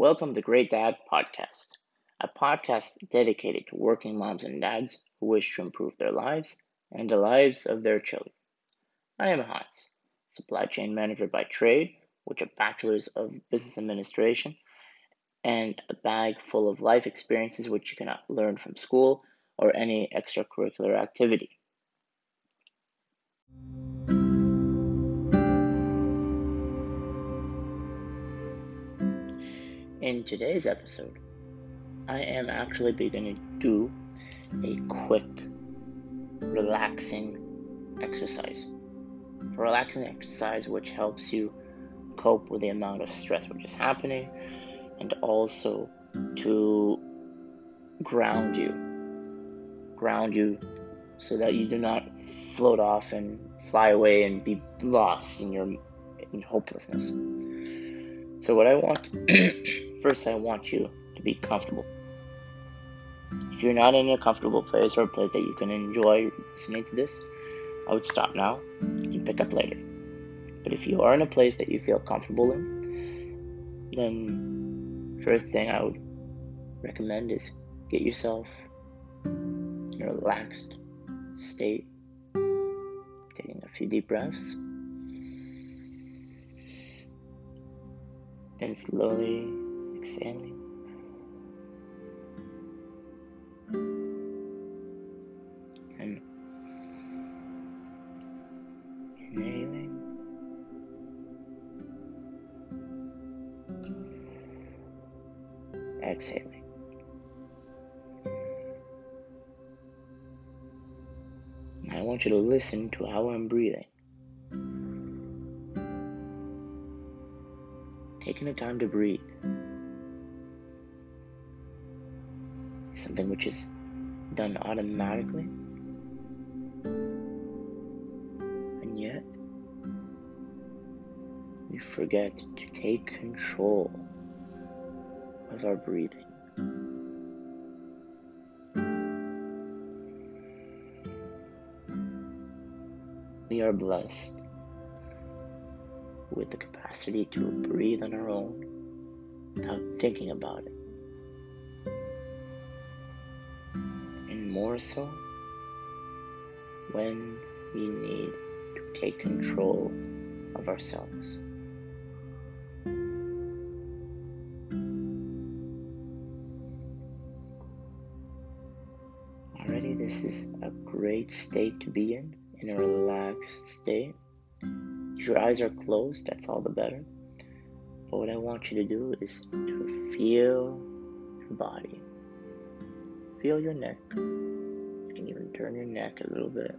Welcome to Great Dad Podcast, a podcast dedicated to working moms and dads who wish to improve their lives and the lives of their children. I am Hans, supply chain manager by trade, with a bachelor's of business administration and a bag full of life experiences which you cannot learn from school or any extracurricular activity. In today's episode, I am actually going to do a quick, relaxing exercise. A relaxing exercise which helps you cope with the amount of stress which is happening and also to ground you. Ground you so that you do not float off and fly away and be lost in your in hopelessness. So what I want first I want you to be comfortable. If you're not in a comfortable place or a place that you can enjoy listening to this, I would stop now and pick up later. But if you are in a place that you feel comfortable in, then first thing I would recommend is get yourself in a relaxed state, taking a few deep breaths, and slowly exhaling. And inhaling. Exhaling. I want you to listen to how I'm breathing. Taking the time to breathe. something which is done automatically. And yet, we forget to take control of our breathing. We are blessed with the capacity to breathe on our own without thinking about it. And more so when we need to take control of ourselves. Already, this is a great state to be in, in a relaxed state. If your eyes are closed, that's all the better. But what I want you to do is to feel your body. Feel your neck. You can even turn your neck a little bit.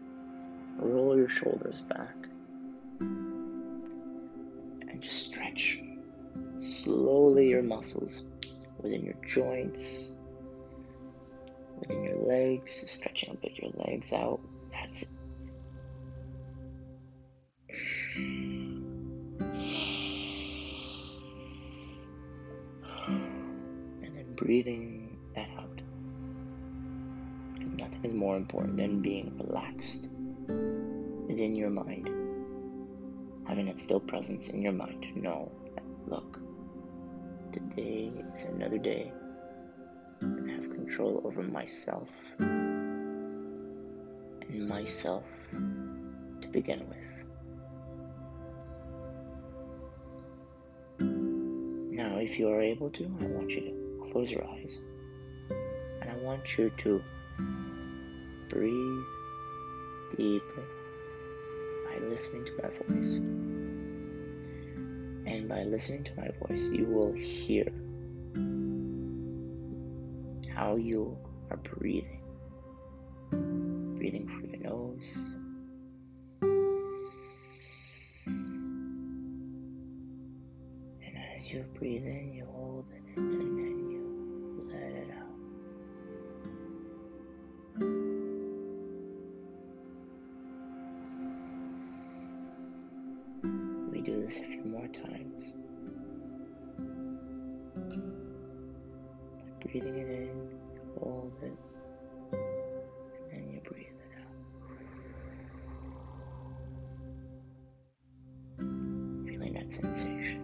Roll your shoulders back. And just stretch slowly your muscles within your joints, within your legs, stretching a bit your legs out. That's it. And then nothing is more important than being relaxed within your mind. Having that still presence in your mind to know that, look, today is another day and I have control over myself and myself to begin with. Now, if you are able to, I want you to close your eyes and I want you to breathe deeply by listening to my voice. And by listening to my voice, you will hear how you are breathing. Breathing through your nose. And as you breathe in, you hold it in. Breathing it in, hold it, and then you breathe it out. Feeling that sensation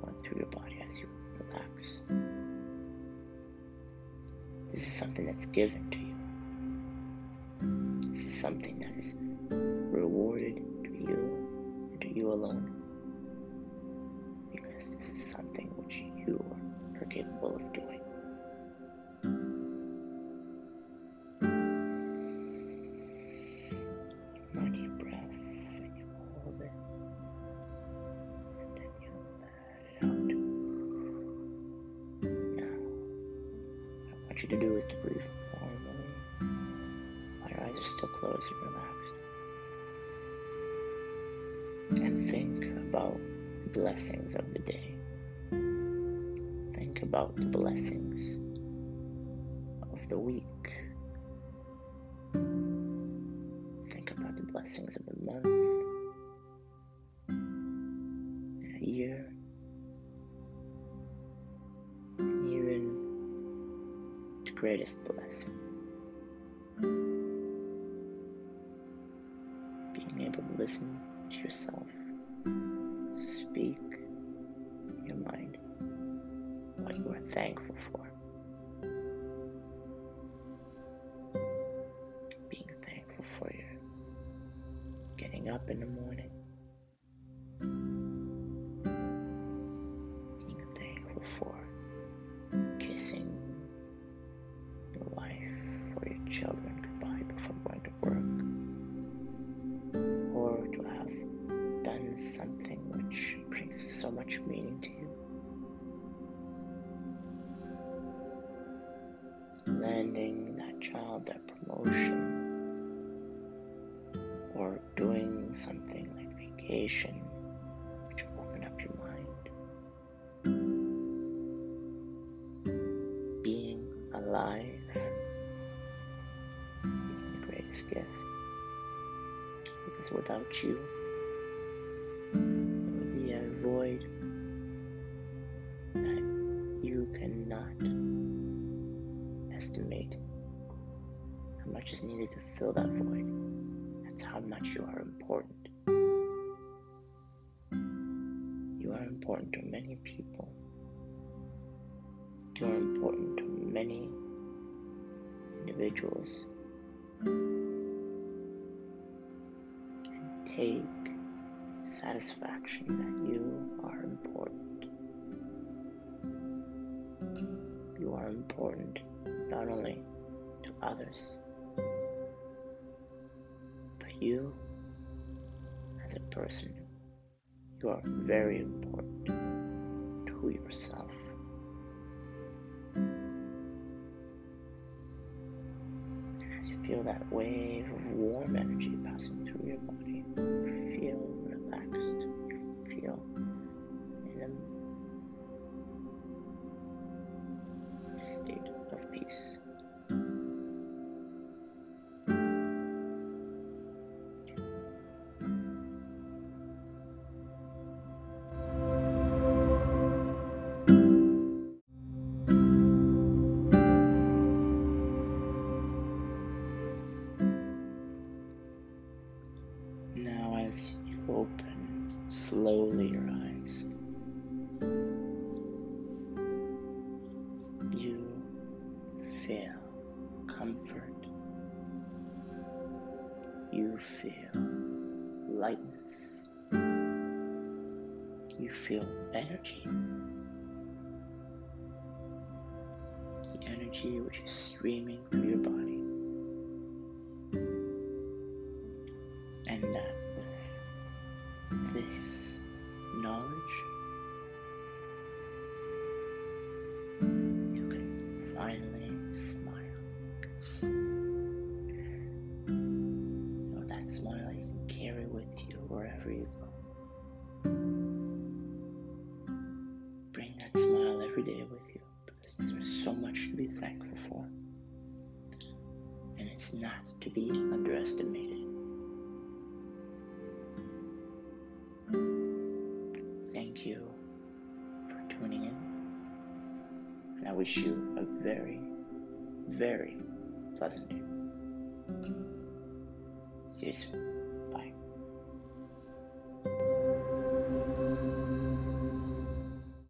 going through your body as you relax. This is something that's given to you. This is something that is alone. Because this is something which you are capable of doing. Deep breath, and you hold it, and then you let it out. Now, what you to do is to breathe normally while your eyes are still closed and relaxed. About the blessings of the day. Think about the blessings of the week. Think about the blessings of the month, year, even the greatest blessing. Being able to listen to yourself speak your mind what you are thankful for. Being thankful for your getting up in the morning. Being thankful for kissing your wife or your children which will open up your mind. Being alive, being the greatest gift. Because without you, there will be a void that you cannot estimate how much is needed to fill that void. That's how much you are important. Important to many people. You are important to many individuals. And take satisfaction that you are important. You are important not only to others, but you as a person. You are very important to yourself. As you feel that wave of warm energy passing through your body, feel lightness. You feel energy. The energy which is streaming through your body. Bring that smile every day with you because there's so much to be thankful for. And it's not to be underestimated. Thank you for tuning in. And I wish you a very, very pleasant day. See you soon.